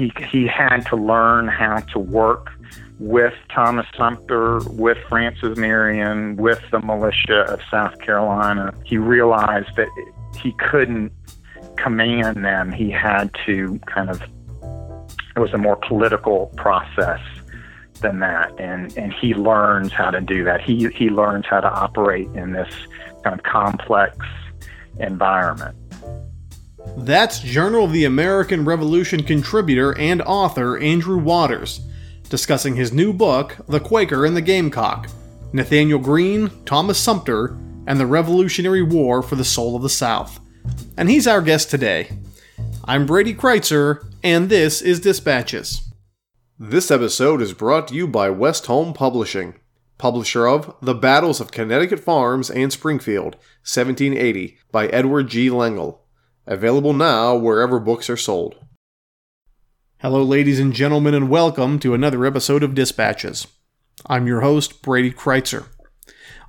He he had to learn how to work with Thomas Sumter, with Francis Marion, with the militia of South Carolina. He realized that he couldn't command them. He had to kind of it was a more political process than that and and he learns how to do that. He he learns how to operate in this kind of complex environment. That's Journal of the American Revolution contributor and author Andrew Waters, discussing his new book, The Quaker and the Gamecock Nathanael Greene, Thomas Sumter, and the Revolutionary War for the Soul of the South. And he's our guest today. I'm Brady Crytzer, and this is Dispatches. This episode is brought to you by Westholme Publishing, publisher of The Battles of Connecticut Farms and Springfield, 1780, by Edward G. Lengel. Available now wherever books are sold. Hello, ladies and gentlemen, and welcome to another episode of Dispatches. I'm your host, Brady Crytzer.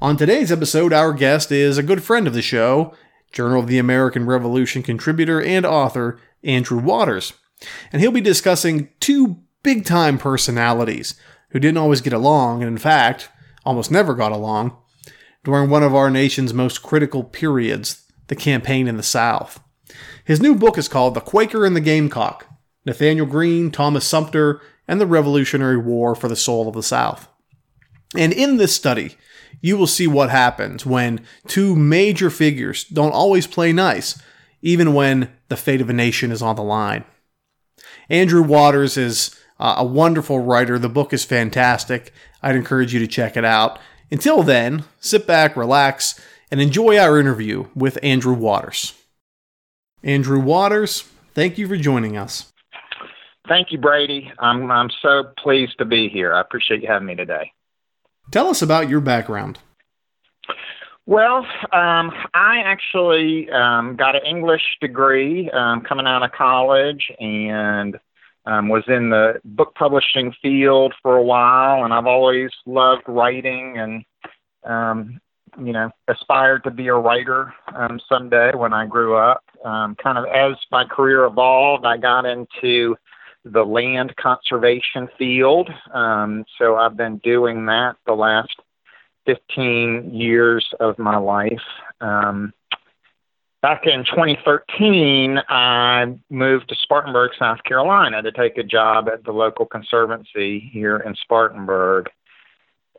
On today's episode, our guest is a good friend of the show, Journal of the American Revolution contributor and author, Andrew Waters. And he'll be discussing two big time personalities who didn't always get along, and in fact, almost never got along, during one of our nation's most critical periods, the campaign in the South. His new book is called The Quaker and the Gamecock Nathanael Greene, Thomas Sumter, and the Revolutionary War for the Soul of the South. And in this study, you will see what happens when two major figures don't always play nice, even when the fate of a nation is on the line. Andrew Waters is uh, a wonderful writer. The book is fantastic. I'd encourage you to check it out. Until then, sit back, relax, and enjoy our interview with Andrew Waters. Andrew Waters, thank you for joining us. Thank you, Brady. I'm, I'm so pleased to be here. I appreciate you having me today. Tell us about your background. Well, um, I actually um, got an English degree um, coming out of college and um, was in the book publishing field for a while, and I've always loved writing and um, you know aspired to be a writer um, someday when I grew up um, kind of as my career evolved, I got into the land conservation field. Um, so I've been doing that the last 15 years of my life. Um, back in 2013, I moved to Spartanburg, South Carolina to take a job at the local conservancy here in Spartanburg.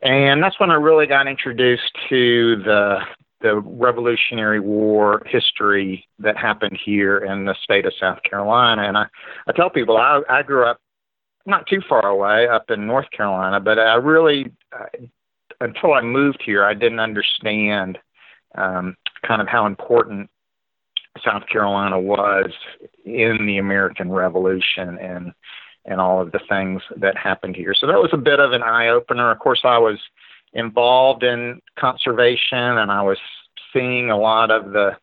And that's when I really got introduced to the the Revolutionary War history that happened here in the state of South Carolina. And I, I tell people I, I grew up not too far away up in North Carolina, but I really, uh, until I moved here, I didn't understand um, kind of how important South Carolina was in the American Revolution and and all of the things that happened here. So that was a bit of an eye opener. Of course, I was involved in conservation and I was seeing a lot of the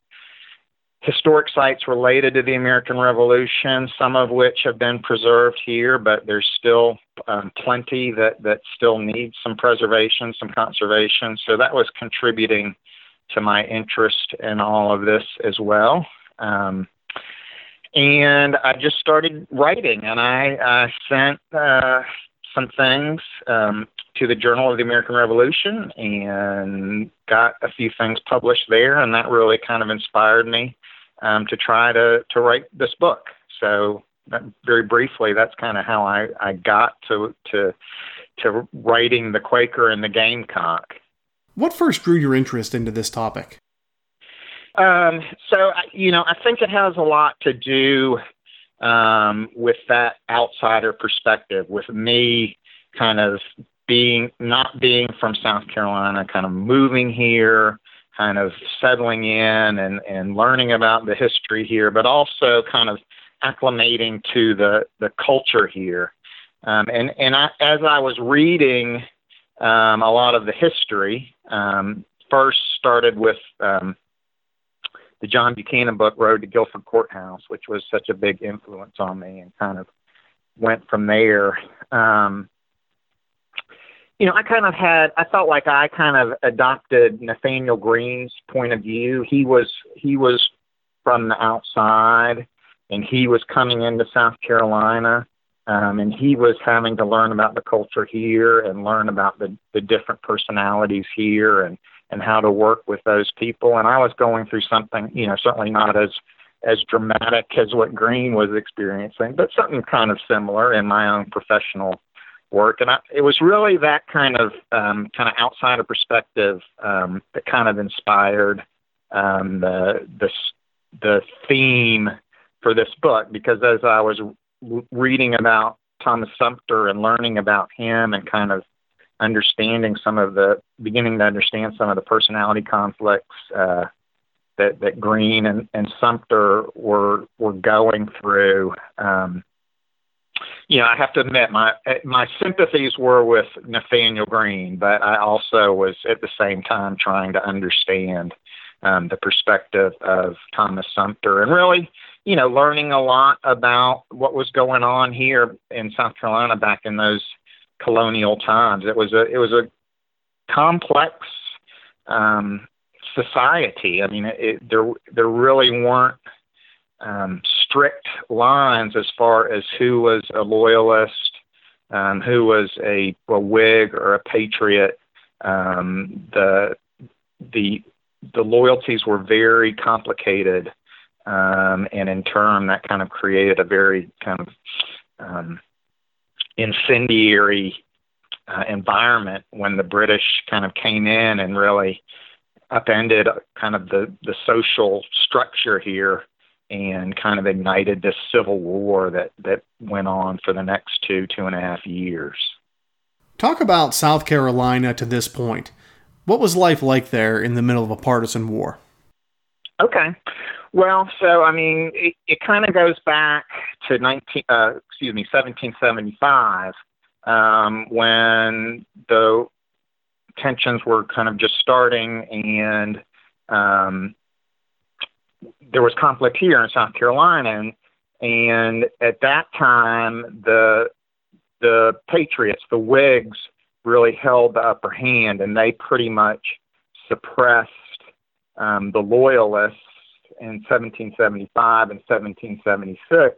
historic sites related to the American Revolution, some of which have been preserved here, but there's still um, plenty that, that still need some preservation, some conservation. So that was contributing to my interest in all of this as well. Um, and I just started writing, and I, I sent uh, some things um, to the Journal of the American Revolution and got a few things published there, and that really kind of inspired me um, to try to to write this book. So, that, very briefly, that's kind of how I I got to to to writing the Quaker and the Gamecock. What first drew your interest into this topic? Um, so, you know, I think it has a lot to do um, with that outsider perspective, with me kind of being not being from South Carolina, kind of moving here, kind of settling in and, and learning about the history here, but also kind of acclimating to the the culture here. Um, and and I, as I was reading um, a lot of the history, um, first started with um, the John Buchanan book, Road to Guilford Courthouse, which was such a big influence on me, and kind of went from there. Um, you know, I kind of had, I felt like I kind of adopted Nathanael Greene's point of view. He was, he was from the outside, and he was coming into South Carolina, um, and he was having to learn about the culture here and learn about the the different personalities here and and how to work with those people. And I was going through something, you know, certainly not as as dramatic as what Greene was experiencing, but something kind of similar in my own professional work. And I, it was really that kind of um, kind of outsider perspective um, that kind of inspired um, the the the theme for this book. Because as I was reading about Thomas Sumter and learning about him and kind of understanding some of the beginning to understand some of the personality conflicts uh, that that Greene and, and Sumter were were going through. Um, you know, I have to admit my my sympathies were with Nathanael Greene, but I also was at the same time trying to understand um, the perspective of Thomas Sumter and really, you know, learning a lot about what was going on here in South Carolina back in those colonial times. It was a it was a complex um, society. I mean, it, it, there there really weren't um, strict lines as far as who was a loyalist, um, who was a, a Whig or a patriot. Um, the the the loyalties were very complicated, um, and in turn, that kind of created a very kind of um, incendiary uh, environment when the British kind of came in and really upended kind of the, the social structure here and kind of ignited this civil war that, that went on for the next two, two and a half years. Talk about South Carolina to this point. What was life like there in the middle of a partisan war? Okay. Well, so I mean, it, it kind of goes back to 19, uh, excuse me, 1775, um, when the tensions were kind of just starting, and um, there was conflict here in South Carolina, and, and at that time, the the Patriots, the Whigs, really held the upper hand, and they pretty much suppressed um, the Loyalists in 1775 and 1776.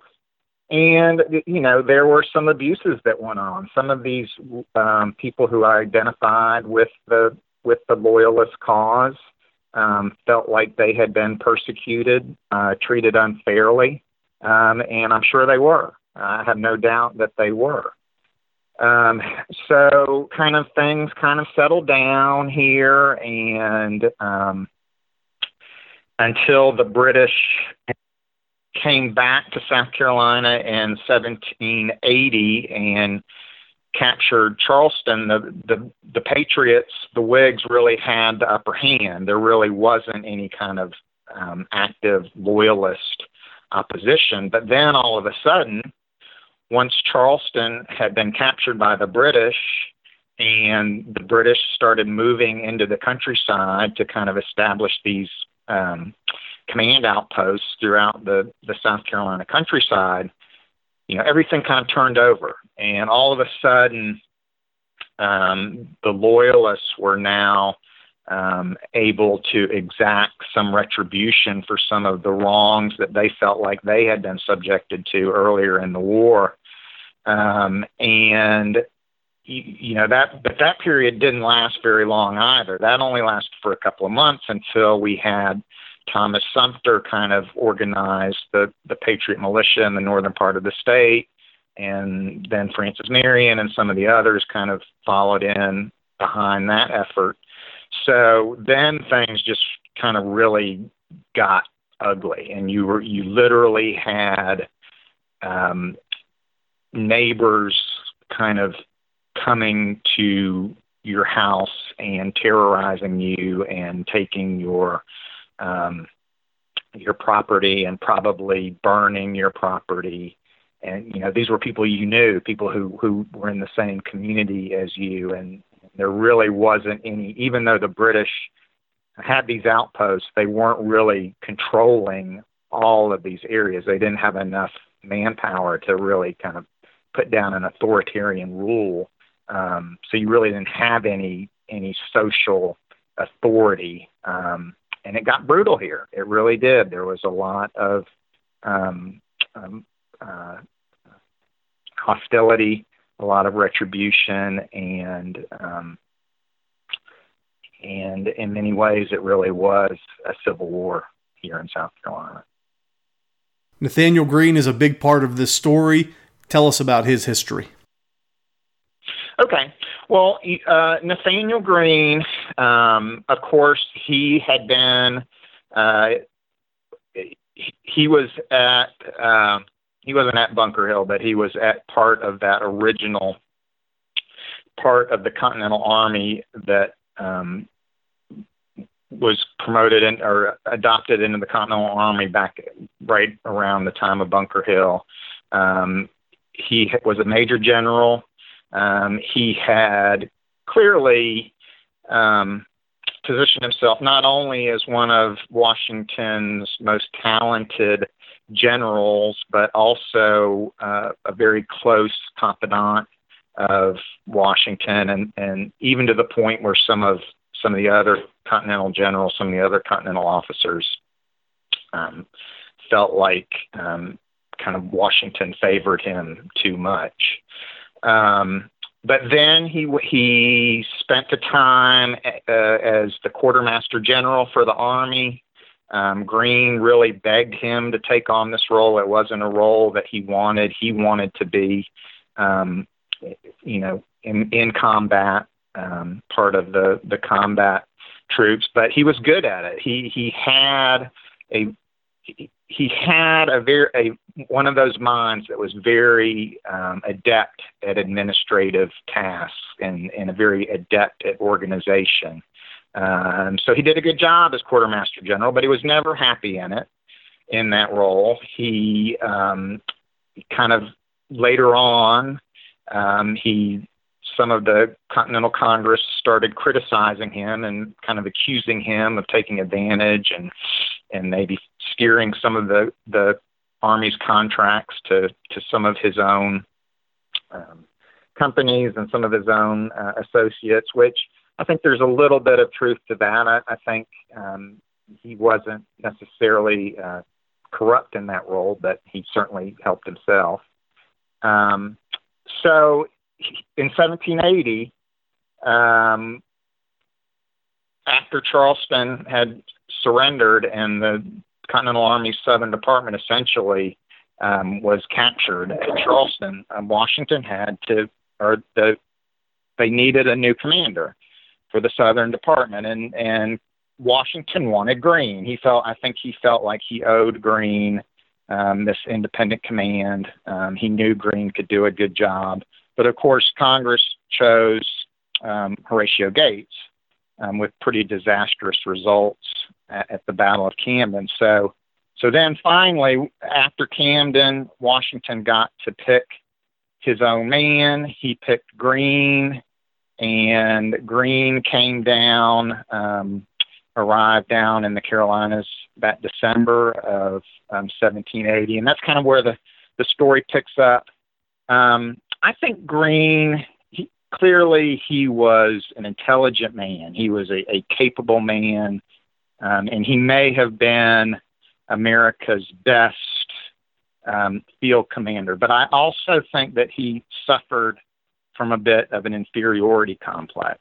And, you know, there were some abuses that went on. Some of these um, people who identified with the with the loyalist cause um, felt like they had been persecuted, uh, treated unfairly, um, and I'm sure they were. I have no doubt that they were. Um, so, kind of things kind of settled down here, and um, until the British came back to South Carolina in 1780 and captured Charleston, the, the the Patriots, the Whigs really had the upper hand. There really wasn't any kind of um, active loyalist opposition. But then all of a sudden, once Charleston had been captured by the British, and the British started moving into the countryside to kind of establish these um, command outposts throughout the, the South Carolina countryside, you know, everything kind of turned over. And all of a sudden, um, the loyalists were now um, able to exact some retribution for some of the wrongs that they felt like they had been subjected to earlier in the war. Um, and you know that but that period didn't last very long either. That only lasted for a couple of months until we had thomas sumter kind of organized the the patriot militia in the northern part of the state. And then francis marion and some of the others kind of followed in behind that effort. So then things just kind of really got ugly. And you were you literally had um neighbors kind of coming to your house and terrorizing you and taking your um, your property and probably burning your property. And you know, these were people you knew, people who who were in the same community as you, and there really wasn't any. Even though the British had these outposts, they weren't really controlling all of these areas. They didn't have enough manpower to really kind of put down an authoritarian rule. Um, so you really didn't have any any social authority. Um, and it got brutal here. It really did. There was a lot of um, um, uh, hostility, a lot of retribution, and um, and in many ways, it really was a civil war here in South Carolina. Nathanael Greene is a big part of this story. Tell us about his history. Okay. Well, uh, Nathanael Greene, um, of course, he had been, uh, he was at, um, he wasn't at Bunker Hill, but he was at part of that original part of the Continental Army that um, was promoted in, or adopted into the Continental Army back right around the time of Bunker Hill. Um, he was a major general. Um, he had clearly um, positioned himself not only as one of Washington's most talented generals, but also uh, a very close confidant of Washington, and, and even to the point where some of some of the other Continental generals, some of the other Continental officers um, felt like um, kind of Washington favored him too much. Um, but then he he spent the time uh, as the quartermaster general for the army. Um, Greene really begged him to take on this role. It wasn't a role that he wanted. He wanted to be, um, you know, in in combat, um, part of the the combat troops. But he was good at it. He he had a he had a very a, one of those minds that was very um, adept at administrative tasks and, and a very adept at organization. Um, so he did a good job as quartermaster general, but he was never happy in it in that role. He um, kind of later on um, he some of the Continental Congress started criticizing him and kind of accusing him of taking advantage and and maybe steering some of the the Army's contracts to to some of his own um, companies and some of his own uh, associates, which I think there's a little bit of truth to that. I, I think um, he wasn't necessarily uh, corrupt in that role, but he certainly helped himself. Um, so in 1780, um, after Charleston had surrendered and the Continental Army Southern Department essentially um, was captured at Charleston, um, Washington had to, or the, they needed a new commander for the Southern Department, and and Washington wanted Greene. He felt, I think, he felt like he owed Greene um, this independent command. Um, he knew Greene could do a good job, but of course, Congress chose um, Horatio Gates um, with pretty disastrous results at, at the Battle of Camden. So, so then finally, after Camden, Washington got to pick his own man. He picked Greene, and Greene came down, um, arrived down in the Carolinas that December of um, 1780, and that's kind of where the the story picks up. Um, I think Greene clearly he was an intelligent man. He was a, a capable man, um, and he may have been America's best um, field commander. But I also think that he suffered from a bit of an inferiority complex.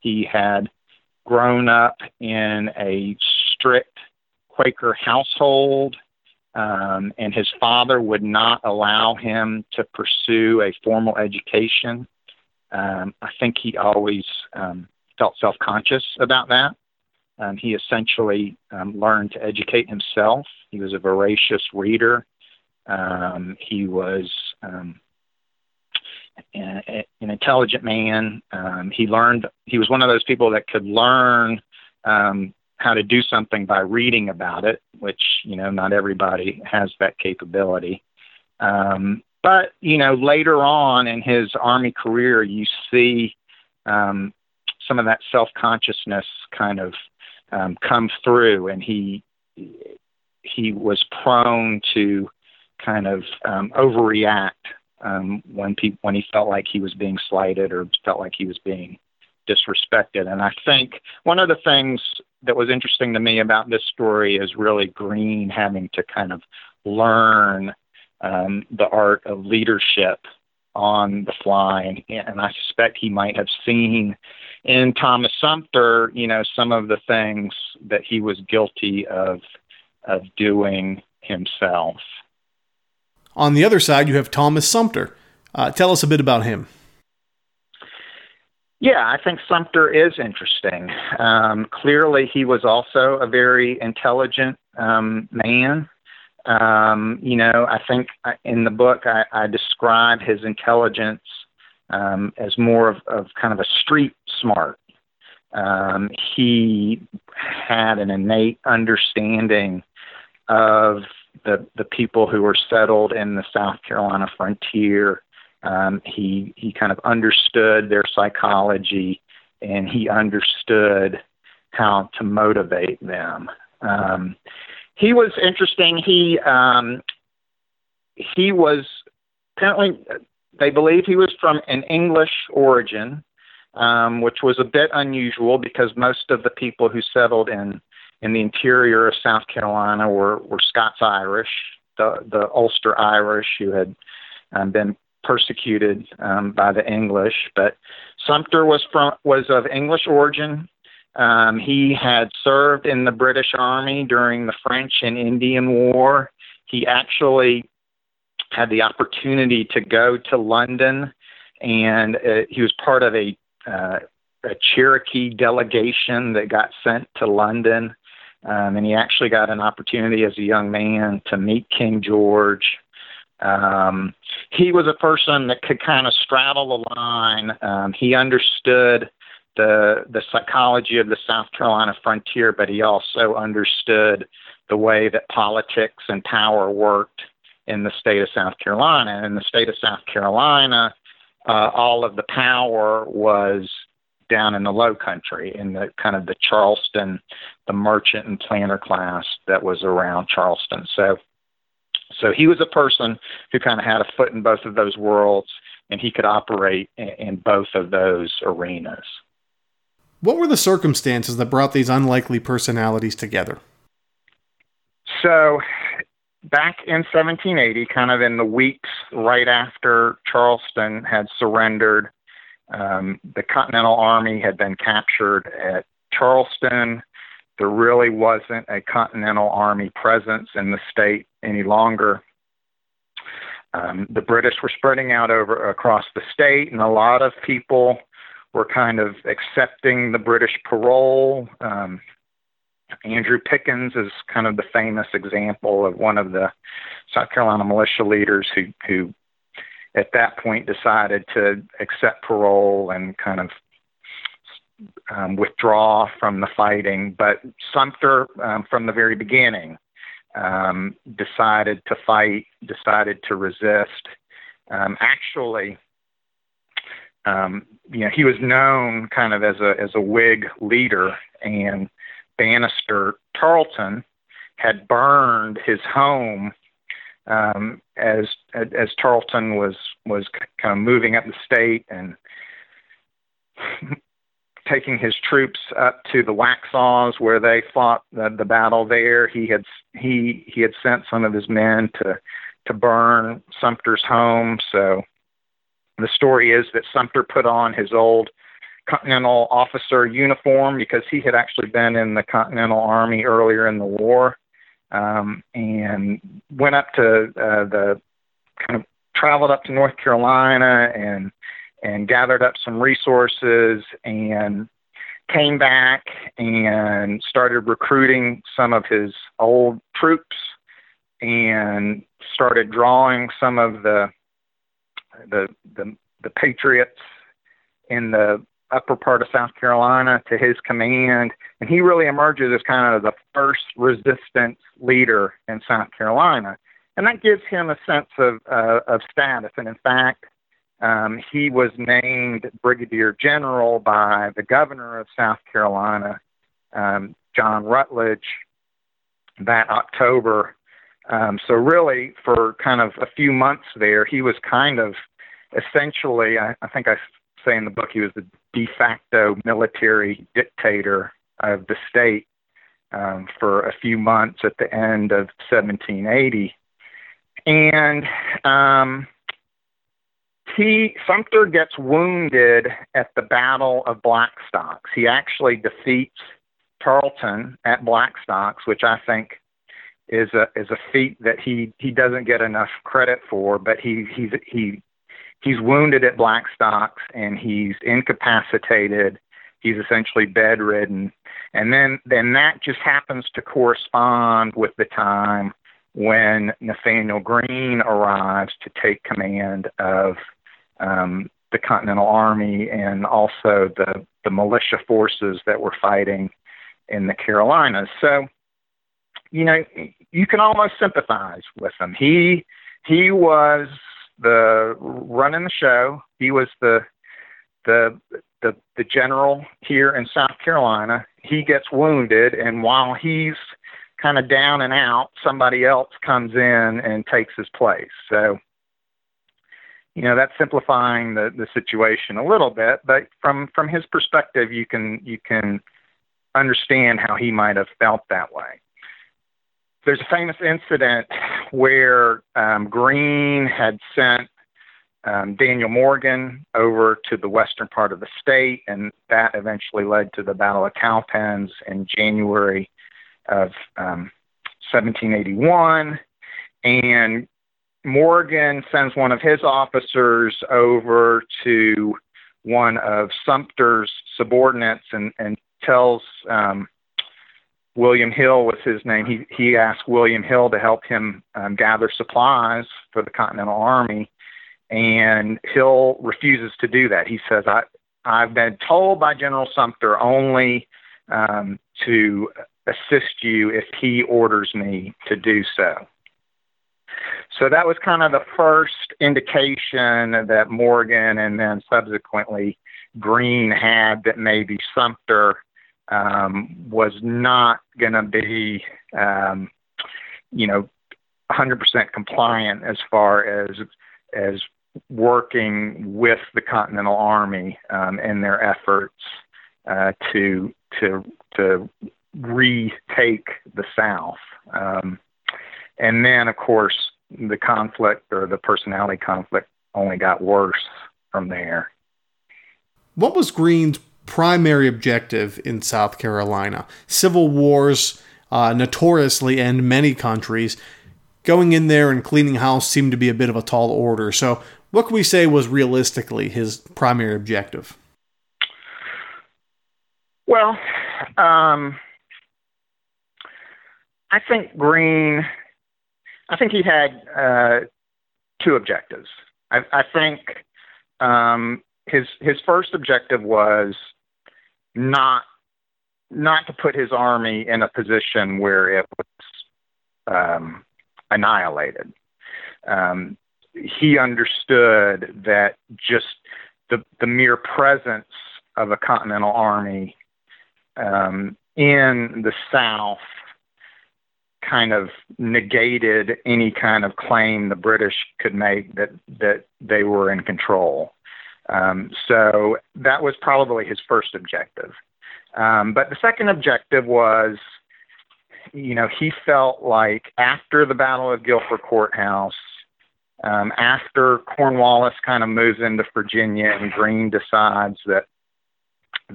He had grown up in a strict Quaker household. Um, and his father would not allow him to pursue a formal education. Um, I think he always um, felt self conscious about that. Um, he essentially um, learned to educate himself. He was a voracious reader. Um, he was um, an, intelligent man. Um, he learned. He was one of those people that could learn um, how to do something by reading about it, which you know not everybody has that capability. Um, but you know later on in his army career, you see um, some of that self consciousness kind of um, come through, and he he was prone to kind of um, overreact um, when pe- when he felt like he was being slighted or felt like he was being disrespected. And I think one of the things that was interesting to me about this story is really Greene having to kind of learn um, the art of leadership on the fly, and, and I suspect he might have seen in Thomas Sumter, you know, some of the things that he was guilty of of doing himself. On the other side, you have Thomas Sumter. Uh, tell us a bit about him. Yeah, I think Sumter is interesting. Um, clearly, he was also a very intelligent um, man. Um, you know, I think in the book I, I describe his intelligence um, as more of, of kind of a street smart. Um, he had an innate understanding of the the people who were settled in the South Carolina frontier. Um, he he kind of understood their psychology, and he understood how to motivate them. Um, he was interesting. He um, he was apparently they believe he was from an English origin, um, which was a bit unusual because most of the people who settled in in the interior of South Carolina were were Scots Irish, the the Ulster Irish who had um, been persecuted um, by the English. But Sumter was from was of English origin. Um, he had served in the British Army during the French and Indian War. He actually had the opportunity to go to London, and uh, he was part of a, uh, a Cherokee delegation that got sent to London. Um, and he actually got an opportunity as a young man to meet King George. Um, he was a person that could kind of straddle the line. Um, he understood the the psychology of the South Carolina frontier, but he also understood the way that politics and power worked in the state of South Carolina. In the state of South Carolina, uh, all of the power was down in the low country in the kind of the Charleston, the merchant and planter class that was around Charleston. So so he was a person who kind of had a foot in both of those worlds and he could operate in, in both of those arenas. What were the circumstances that brought these unlikely personalities together? So back in 1780, kind of in the weeks right after Charleston had surrendered, um, the Continental Army had been captured at Charleston. There really wasn't a Continental Army presence in the state any longer. Um, the British were spreading out over across the state, and a lot of people were kind of accepting the British parole. Um, Andrew Pickens is kind of the famous example of one of the South Carolina militia leaders who, who at that point decided to accept parole and kind of um, withdraw from the fighting. But Sumter, um, from the very beginning, um, decided to fight, decided to resist. Um, actually, um, you know, he was known kind of as a as a Whig leader, and Banastre Tarleton had burned his home um, as as Tarleton was was kind of moving up the state and taking his troops up to the Waxhaws where they fought the, the battle there. He had he he had sent some of his men to to burn Sumter's home. So the story is that Sumter put on his old Continental officer uniform because he had actually been in the Continental Army earlier in the war, um, and went up to uh, the kind of traveled up to North Carolina and and gathered up some resources and came back and started recruiting some of his old troops and started drawing some of the the the, the patriots in the upper part of South Carolina to his command, and he really emerges as kind of the first resistance leader in South Carolina, and that gives him a sense of uh, of status. And in fact, um, he was named brigadier general by the governor of South Carolina, um, John Rutledge, that October. Um, so really, for kind of a few months there, he was kind of essentially, I, I think I say in the book, he was the de facto military dictator of the state um, for a few months at the end of 1780. And um, he Sumter gets wounded at the Battle of Blackstocks. He actually defeats Tarleton at Blackstocks, which I think is a is a feat that he he doesn't get enough credit for. But he he's he he's wounded at Blackstocks and he's incapacitated. He's essentially bedridden, and then then that just happens to correspond with the time when Nathanael Greene arrives to take command of um, the Continental Army and also the the militia forces that were fighting in the Carolinas. So, you know, you can almost sympathize with him. He he was the running the show. He was the the the the general here in South Carolina. He gets wounded, and while he's kind of down and out, somebody else comes in and takes his place. So, you know, that's simplifying the the situation a little bit, but from from his perspective, you can you can understand how he might have felt that way. There's a famous incident where um, Greene had sent um, Daniel Morgan over to the western part of the state, and that eventually led to the Battle of Cowpens in January of um, 1781. And Morgan sends one of his officers over to one of Sumter's subordinates and, and tells um, William Hill was his name. He he asked William Hill to help him um, gather supplies for the Continental Army, and Hill refuses to do that. He says, "I I've been told by General Sumter only um, to assist you if he orders me to do so." So that was kind of the first indication that Morgan and then subsequently Greene had that maybe Sumter um, was not going to be, um, you know, 100% compliant as far as as working with the Continental Army um, in their efforts uh, to to to retake the South. Um, and then, of course, the conflict or the personality conflict only got worse from there. What was Greene's primary objective in South Carolina. Civil wars uh, notoriously end many countries. Going in there and cleaning house seemed to be a bit of a tall order. So, what can we say was realistically his primary objective? Well, um, I think Greene, I think he had uh, two objectives. I, I think um, his his first objective was not not to put his army in a position where it was um, annihilated. Um, he understood that just the the mere presence of a continental army um, in the South kind of negated any kind of claim the British could make that that they were in control. Um, so that was probably his first objective. Um, but the second objective was, you know, he felt like after the Battle of Guilford Courthouse, um, after Cornwallis kind of moves into Virginia and Greene decides that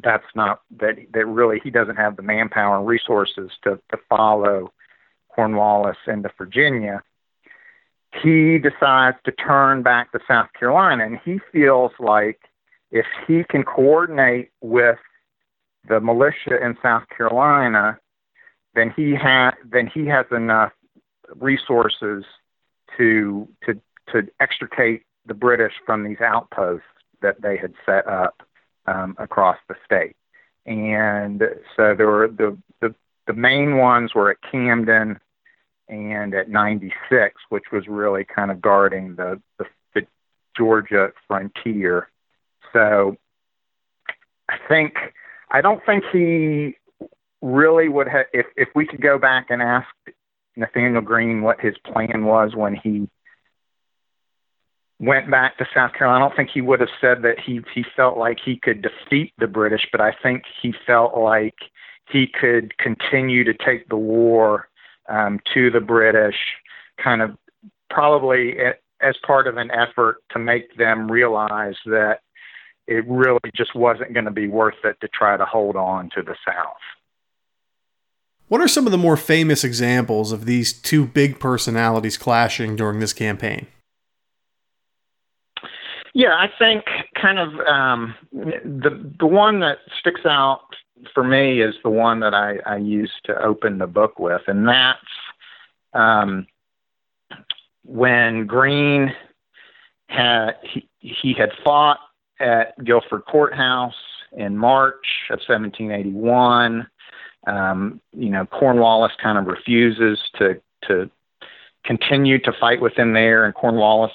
that's not that that really he doesn't have the manpower and resources to to follow Cornwallis into Virginia he decides to turn back to South Carolina, and he feels like if he can coordinate with the militia in South Carolina, then he ha- then he has enough resources to to to extricate the British from these outposts that they had set up um, across the state. And so there were the, the the main ones were at Camden and at 96, which was really kind of guarding the, the, the Georgia frontier. So I think I don't think he really would have if if we could go back and ask Nathanael Greene what his plan was when he went back to South Carolina. I don't think he would have said that he he felt like he could defeat the British, but I think he felt like he could continue to take the war um, to the British, kind of probably as part of an effort to make them realize that it really just wasn't going to be worth it to try to hold on to the South. What are some of the more famous examples of these two big personalities clashing during this campaign? Yeah, I think kind of um, the the one that sticks out for me is the one that I, I used to open the book with, and that's um, when Greene had he, he had fought at Guilford Courthouse in March of 1781 um, you know, Cornwallis kind of refuses to to continue to fight with him there, and Cornwallis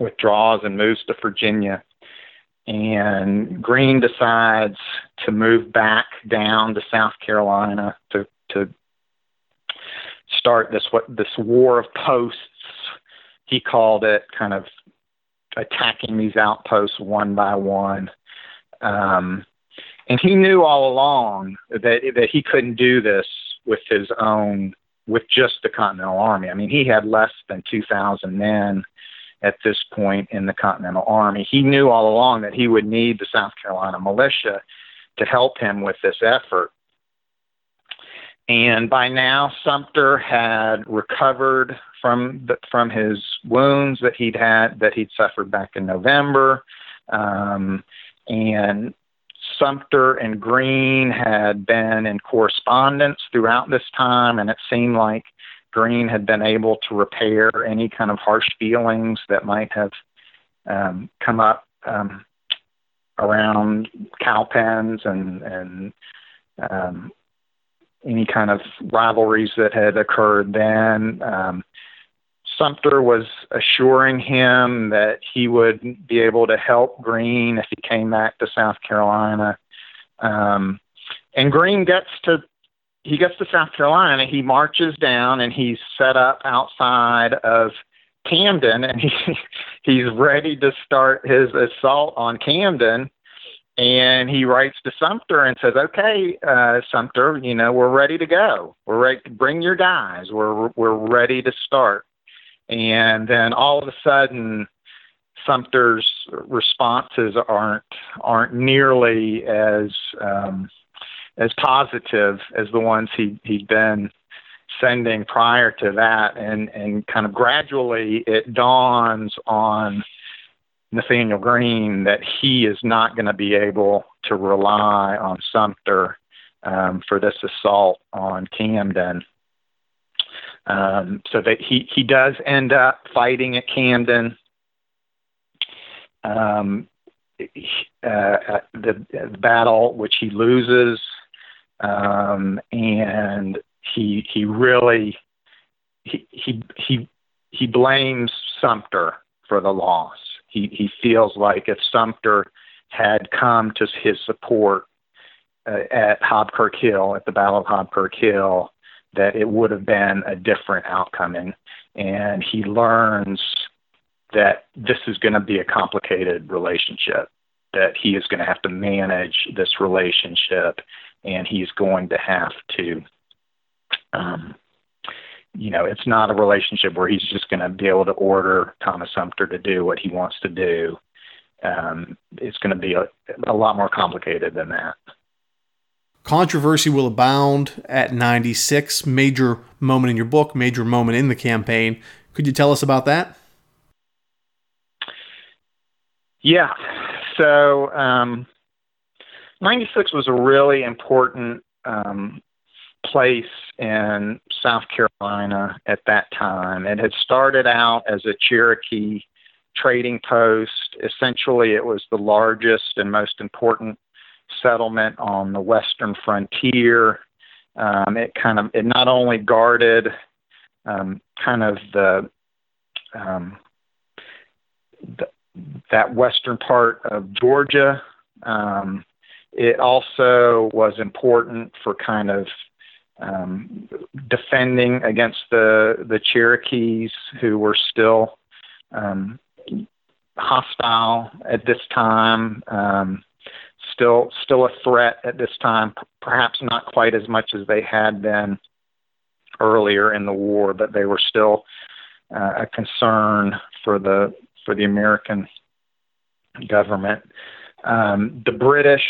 withdraws and moves to Virginia. And Greene decides to move back down to South Carolina to to start this what this war of posts he called it, kind of attacking these outposts one by one. Um, and he knew all along that that he couldn't do this with his own with just the Continental Army. I mean, he had less than 2,000 men at this point in the Continental Army. He knew all along that he would need the South Carolina militia to help him with this effort. And by now, Sumter had recovered from the, from his wounds that he'd had that he'd suffered back in November, um, and Sumter and Greene had been in correspondence throughout this time, and it seemed like Greene had been able to repair any kind of harsh feelings that might have um, come up um, around Cowpens and and um, any kind of rivalries that had occurred then. Um, Sumter was assuring him that he would be able to help Greene if he came back to South Carolina. Um, and Greene gets to he gets to South Carolina. He marches down and he's set up outside of Camden, and he he's ready to start his assault on Camden. And he writes to Sumter and says, "Okay, uh, Sumter, you know we're ready to go. We're ready. Bring your guys. We're we're ready to start." and then all of a sudden Sumter's responses aren't aren't nearly as um, as positive as the ones he he'd been sending prior to that, and and kind of gradually it dawns on Nathanael Greene that he is not going to be able to rely on Sumter um, for this assault on Camden. Um, so that he, he does end up fighting at Camden. Um, uh, the, the battle which he loses, um, and he he really he he he he blames Sumter for the loss. He he feels like if Sumter had come to his support uh, at Hobkirk Hill at the Battle of Hobkirk Hill, that it would have been a different outcome. And, and he learns that this is going to be a complicated relationship, that he is going to have to manage this relationship, and he's going to have to, um, you know, it's not a relationship where he's just going to be able to order Thomas Sumter to do what he wants to do. Um, it's going to be a, a lot more complicated than that. Controversy will abound at 96. Major moment in your book, major moment in the campaign. Could you tell us about that? Yeah. So, um, 96 was a really important um, place in South Carolina at that time. It had started out as a Cherokee trading post. Essentially, it was the largest and most important settlement on the western frontier. Um, it kind of it not only guarded um, kind of the, um, the, that western part of Georgia. Um, it also was important for kind of um, defending against the the Cherokees who were still um, hostile at this time. Um, still still a threat at this time, perhaps not quite as much as they had been earlier in the war, but they were still uh, a concern for the for the American government. Um, the British,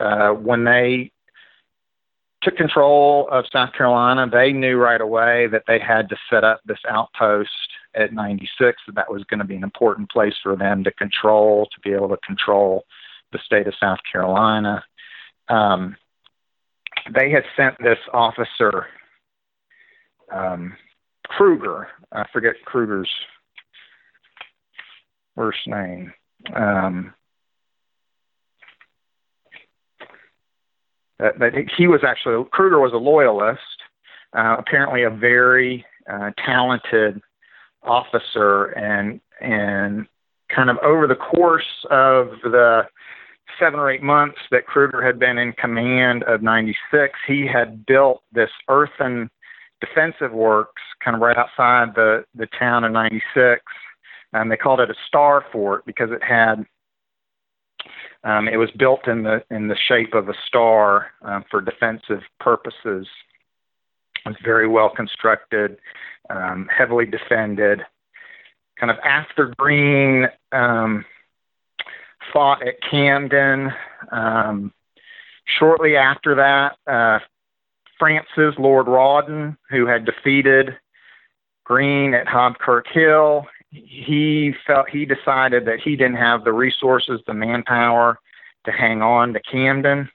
uh, when they took control of South Carolina, they knew right away that they had to set up this outpost at 96. That that was going to be an important place for them to control, to be able to control the state of South Carolina. Um, they had sent this officer, um, Cruger. I forget Cruger's first name. Um, that, that he was actually Cruger was a loyalist, uh, apparently a very uh, talented officer, and and kind of over the course of the seven or eight months that Cruger had been in command of 96, he had built this earthen defensive works kind of right outside the, the town of 96. And they called it a star fort because it had, um, it was built in the, in the shape of a star um, for defensive purposes. It was very well constructed, um, heavily defended. Kind of after Greene um, fought at Camden. Um, shortly after that, uh, Francis Lord Rawdon, who had defeated Greene at Hobkirk Hill, he felt he decided that he didn't have the resources, the manpower to hang on to Camden.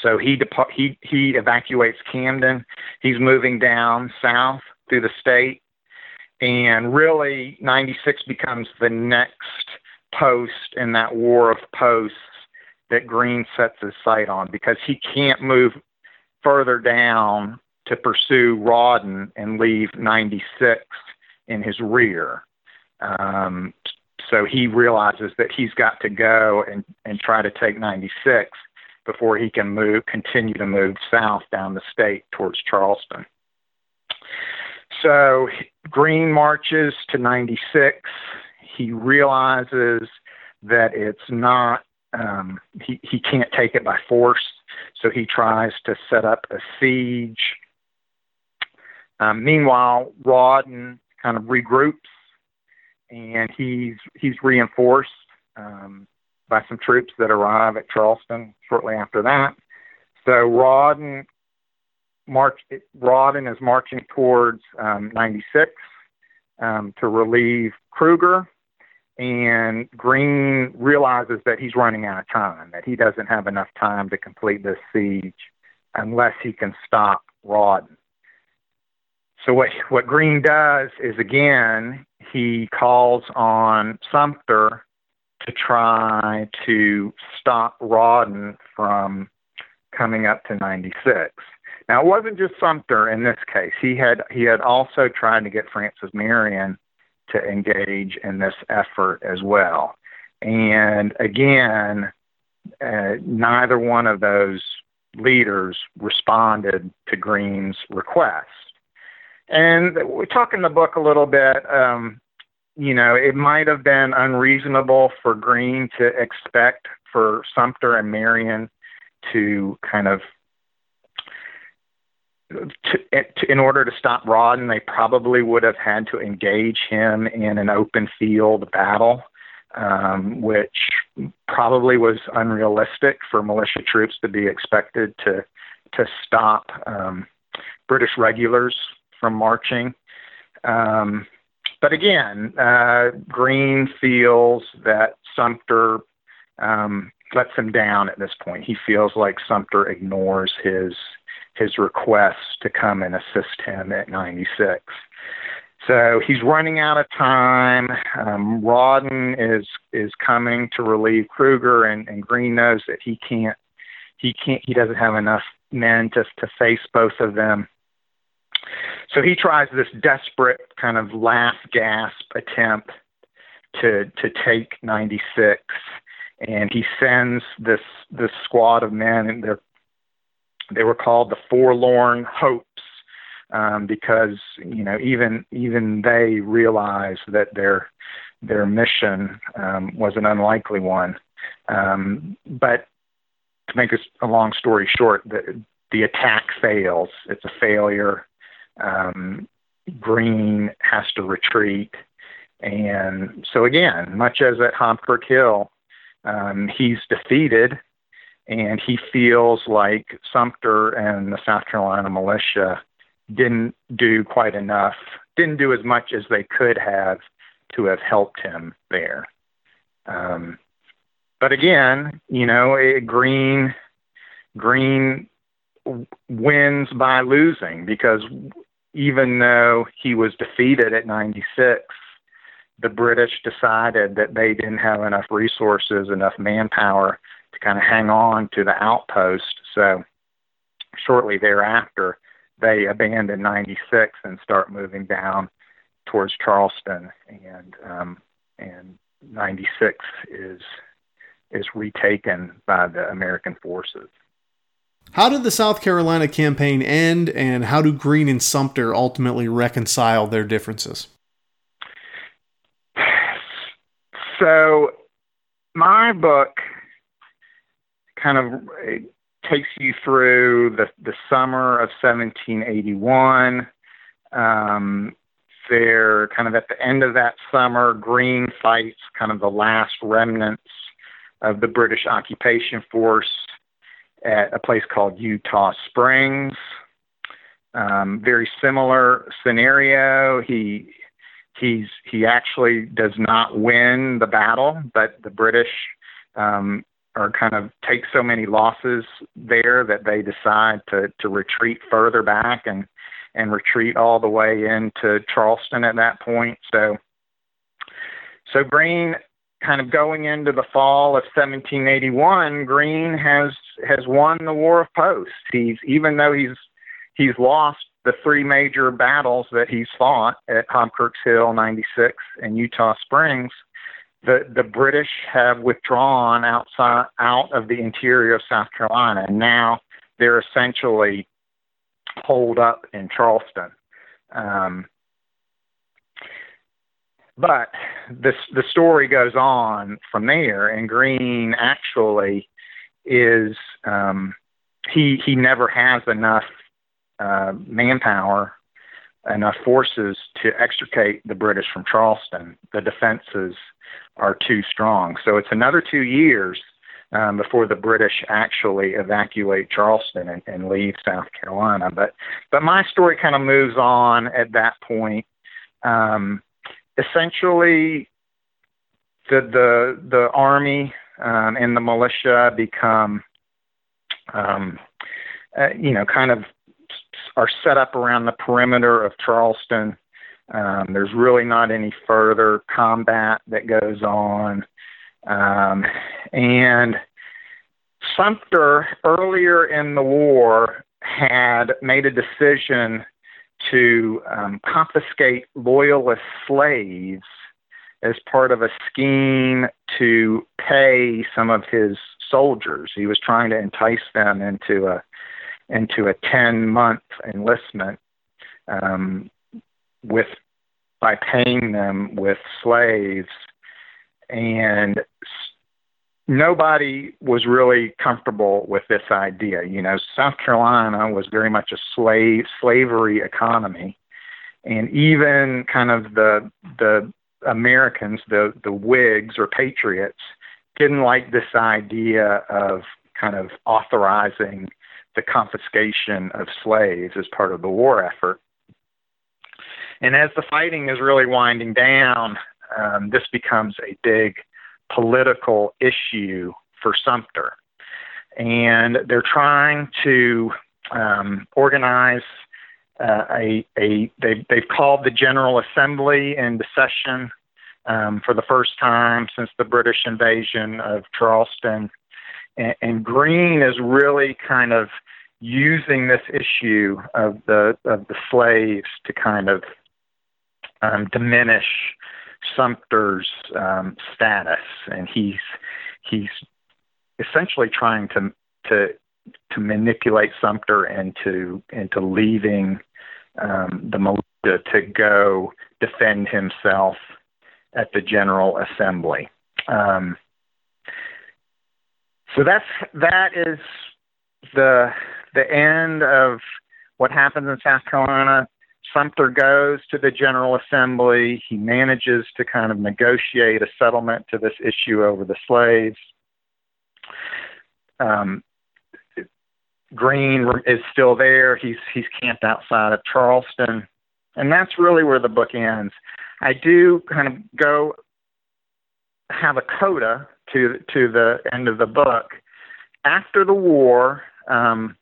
So he depart, he he evacuates Camden. He's moving down south through the state, and really 96 becomes the next post in that war of posts that Greene sets his sight on because he can't move further down to pursue Rawdon and leave 96 in his rear. Um, so he realizes that he's got to go and, and try to take 96 before he can move, continue to move south down the state towards Charleston. So Greene marches to 96 he realizes that it's not um, he he can't take it by force, so he tries to set up a siege. Um, meanwhile, Rawdon kind of regroups, and he's he's reinforced um, by some troops that arrive at Charleston shortly after that. So Rawdon march Rawdon is marching towards um, 96 um, to relieve Cruger, and Greene realizes that he's running out of time, that he doesn't have enough time to complete this siege unless he can stop Rawdon. So what what Greene does is again he calls on Sumter to try to stop Rawdon from coming up to 96. Now it wasn't just Sumter in this case. He had he had also tried to get Francis Marion to engage in this effort as well. And again, uh, neither one of those leaders responded to Greene's request. And we talk in the book a little bit. Um, you know, it might have been unreasonable for Greene to expect for Sumter and Marion to kind of to, to, in order to stop Rawdon, they probably would have had to engage him in an open field battle, um, which probably was unrealistic for militia troops to be expected to to stop um, British regulars from marching. Um, but again, uh, Greene feels that Sumter um, lets him down at this point. He feels like Sumter ignores his his request to come and assist him at 96. So he's running out of time. Um, Rawdon is is coming to relieve Cruger, and, and Greene knows that he can't he can't he doesn't have enough men to to face both of them. So he tries this desperate kind of last gasp attempt to to take 96, and he sends this this squad of men, and they they were called the Forlorn Hopes um, because you know even even they realized that their their mission um, was an unlikely one. Um, but to make a long story short, the the attack fails. It's a failure. Um, Greene has to retreat, and so again, much as at Hobkirk Hill, um, he's defeated, and he feels like Sumter and the South Carolina militia didn't do quite enough, didn't do as much as they could have to have helped him there. Um, but again, you know, it, Green Greene wins by losing because even though he was defeated at 96, the British decided that they didn't have enough resources, enough manpower to kind of hang on to the outpost. So shortly thereafter, they abandon 96 and start moving down towards Charleston, and um, and 96 is is retaken by the American forces. How did the South Carolina campaign end, and how do Greene and Sumter ultimately reconcile their differences? So, my book kind of takes you through the, the summer of 1781. Um, they're kind of at the end of that summer. Greene fights kind of the last remnants of the British occupation force at a place called Eutaw Springs. Um, very similar scenario. He he's he actually does not win the battle, but the British um, or kind of take so many losses there that they decide to to retreat further back and and retreat all the way into Charleston at that point. So so Greene kind of going into the fall of 1781, Greene has has won the War of Posts. He's even though he's he's lost the three major battles that he's fought at Hobkirk's Hill 96 and Eutaw Springs, the the British have withdrawn outside out of the interior of South Carolina, and now they're essentially holed up in Charleston. Um, but this the story goes on from there, and Greene actually is um, he he never has enough uh, manpower, enough forces to extricate the British from Charleston. The defenses are too strong. So it's another two years um, before the British actually evacuate Charleston and, and leave South Carolina. But but my story kind of moves on at that point. Um, essentially, the the the army um, and the militia become, um, uh, you know, kind of are set up around the perimeter of Charleston. Um, there's really not any further combat that goes on. Um, and Sumter, earlier in the war, had made a decision to um, confiscate loyalist slaves as part of a scheme to pay some of his soldiers. He was trying to entice them into a into a 10 month enlistment um, with by paying them with slaves and nobody was really comfortable with this idea. You know south carolina was very much a slave slavery economy. And even kind of the the americans the the whigs or patriots didn't like this idea of kind of authorizing the confiscation of slaves as part of the war effort. And as the fighting is really winding down, um, this becomes a big political issue for Sumter. And they're trying to um, organize uh, a a they they've called the General Assembly into session um, for the first time since the British invasion of Charleston, and, and Greene is really kind of using this issue of the of the slaves to kind of um, diminish Sumter's um, status, and he's he's essentially trying to to to manipulate Sumter into into leaving um, the militia to go defend himself at the General Assembly. Um, so that's that is the the end of what happens in South Carolina. Sumter goes to the General Assembly. He manages to kind of negotiate a settlement to this issue over the slaves. Um, Greene is still there. He's he's camped outside of Charleston, and that's really where the book ends. I do kind of go have a coda to to the end of the book. After the war, um,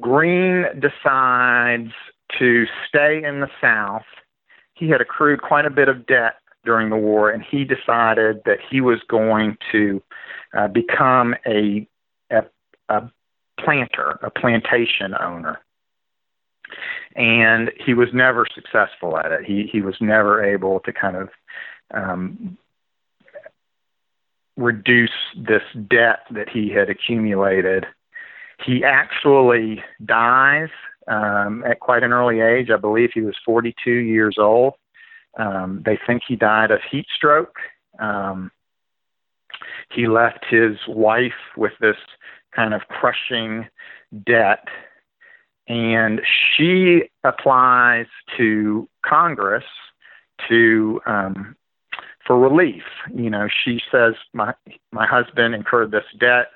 Greene decides to stay in the South. He had accrued quite a bit of debt during the war, and he decided that he was going to uh, become a, a, a planter, a plantation owner. And he was never successful at it. He he was never able to kind of um, reduce this debt that he had accumulated. He actually dies um, at quite an early age. I believe he was 42 years old. Um, they think he died of heat stroke. Um, he left his wife with this kind of crushing debt. And she applies to Congress to um, for relief. You know, she says my my husband incurred this debt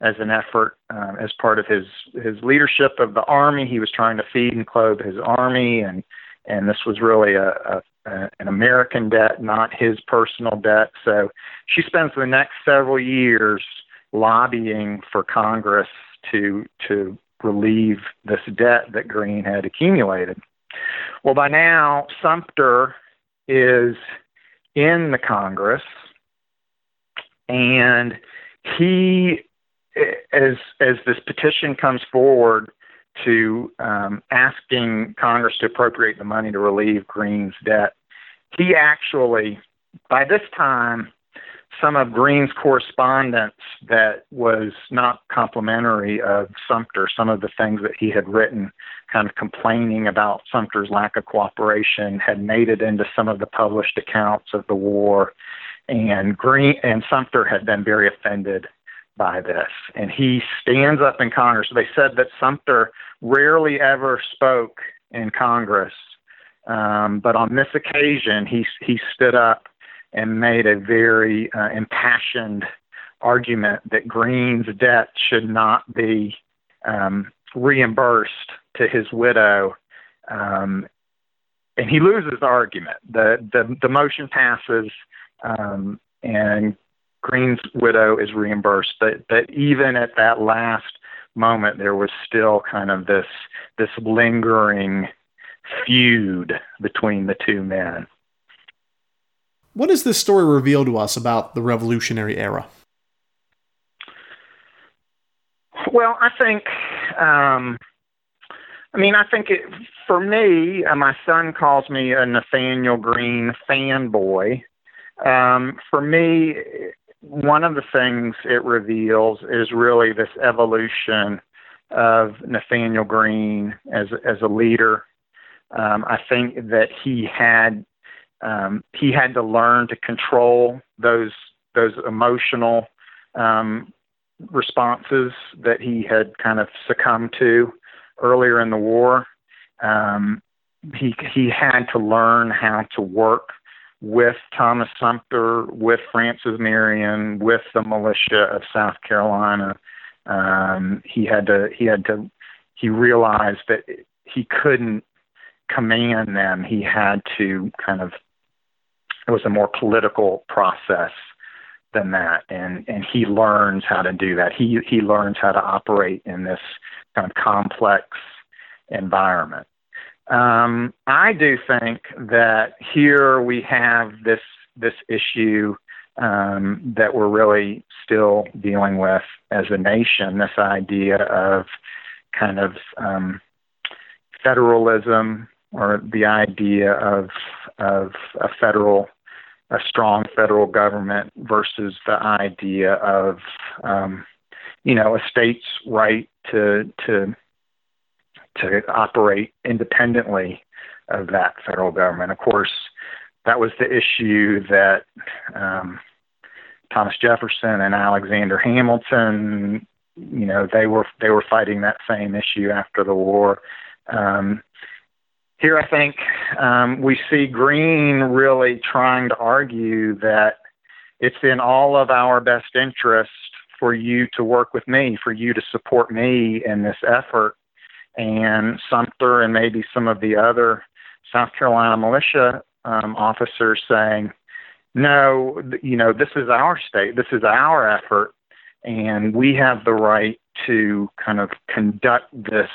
as an effort uh, as part of his his leadership of the army. He was trying to feed and clothe his army, and and this was really a, a, a an American debt, not his personal debt. So she spends the next several years lobbying for Congress to to relieve this debt that Greene had accumulated. Well, by now Sumter is in the Congress, and he, as as this petition comes forward to um, asking Congress to appropriate the money to relieve Greene's debt, he actually, by this time, some of Greene's correspondence that was not complimentary of Sumter, some of the things that he had written, kind of complaining about Sumter's lack of cooperation, had made it into some of the published accounts of the war. And Greene and Sumter had been very offended by this. And he stands up in Congress. They said that Sumter rarely ever spoke in Congress. Um, but on this occasion, he, he stood up and made a very uh, impassioned argument that Greene's debt should not be um, reimbursed to his widow. Um, and he loses the argument. The, the, the motion passes, um, and Greene's widow is reimbursed. But, but even at that last moment, there was still kind of this, this lingering feud between the two men. What does this story reveal to us about the Revolutionary era? Well, I think, um, I mean, I think it, for me, uh, my son calls me a Nathanael Greene fanboy. Um, for me, one of the things it reveals is really this evolution of Nathanael Greene as as a leader. Um, I think that he had um, he had to learn to control those those emotional um, responses that he had kind of succumbed to earlier in the war. Um, he he had to learn how to work with Thomas Sumter, with Francis Marion, with the militia of South Carolina. Um, he had to he had to he realized that he couldn't command them. He had to kind of it was a more political process than that and and he learns how to do that he he learns how to operate in this kind of complex environment Um, I do think that here we have this this issue um, that we're really still dealing with as a nation. This idea of kind of um, federalism or the idea of of a federal a strong federal government versus the idea of um, you know a state's right to to to operate independently of that federal government. Of course, that was the issue that um, Thomas Jefferson and Alexander Hamilton, you know, they were they were fighting that same issue after the war. Um, here, I think um, we see Greene really trying to argue that it's in all of our best interest for you to work with me, for you to support me in this effort. And Sumter and maybe some of the other South Carolina militia um, officers saying, no, you know, this is our state, this is our effort, and we have the right to kind of conduct this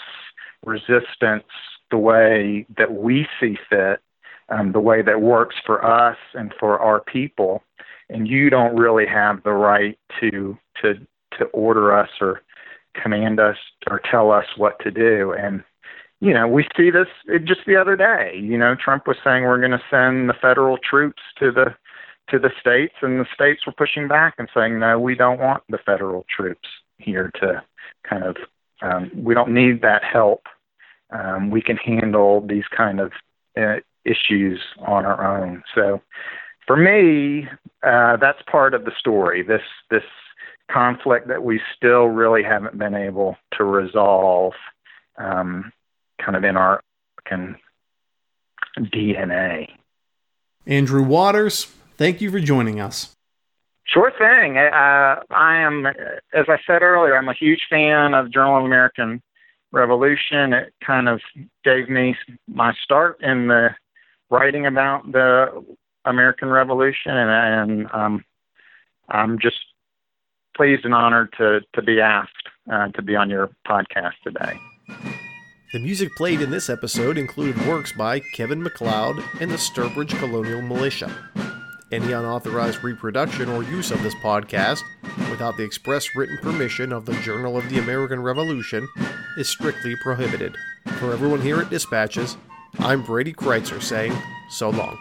resistance the way that we see fit, um, the way that works for us and for our people. And you don't really have the right to to to order us or command us or tell us what to do. And you know, we see this just the other day. You know, Trump was saying we're going to send the federal troops to the to the states, and the states were pushing back and saying, no, we don't want the federal troops here to kind of. Um, we don't need that help um, we can handle these kind of uh, issues on our own. So, for me, uh, that's part of the story. This this conflict that we still really haven't been able to resolve, um, kind of in our can DNA. Andrew Waters, thank you for joining us. Sure thing. Uh, I am, as I said earlier, I'm a huge fan of the Journal of American Revolution. It kind of gave me my start in the writing about the American Revolution, and, and um, I'm just pleased and honored to to be asked uh, to be on your podcast today. The music played in this episode included works by Kevin MacLeod and the Sturbridge Colonial Militia. Any unauthorized reproduction or use of this podcast, without the express written permission of the Journal of the American Revolution, is strictly prohibited. For everyone here at Dispatches, I'm Brady Crytzer saying so long.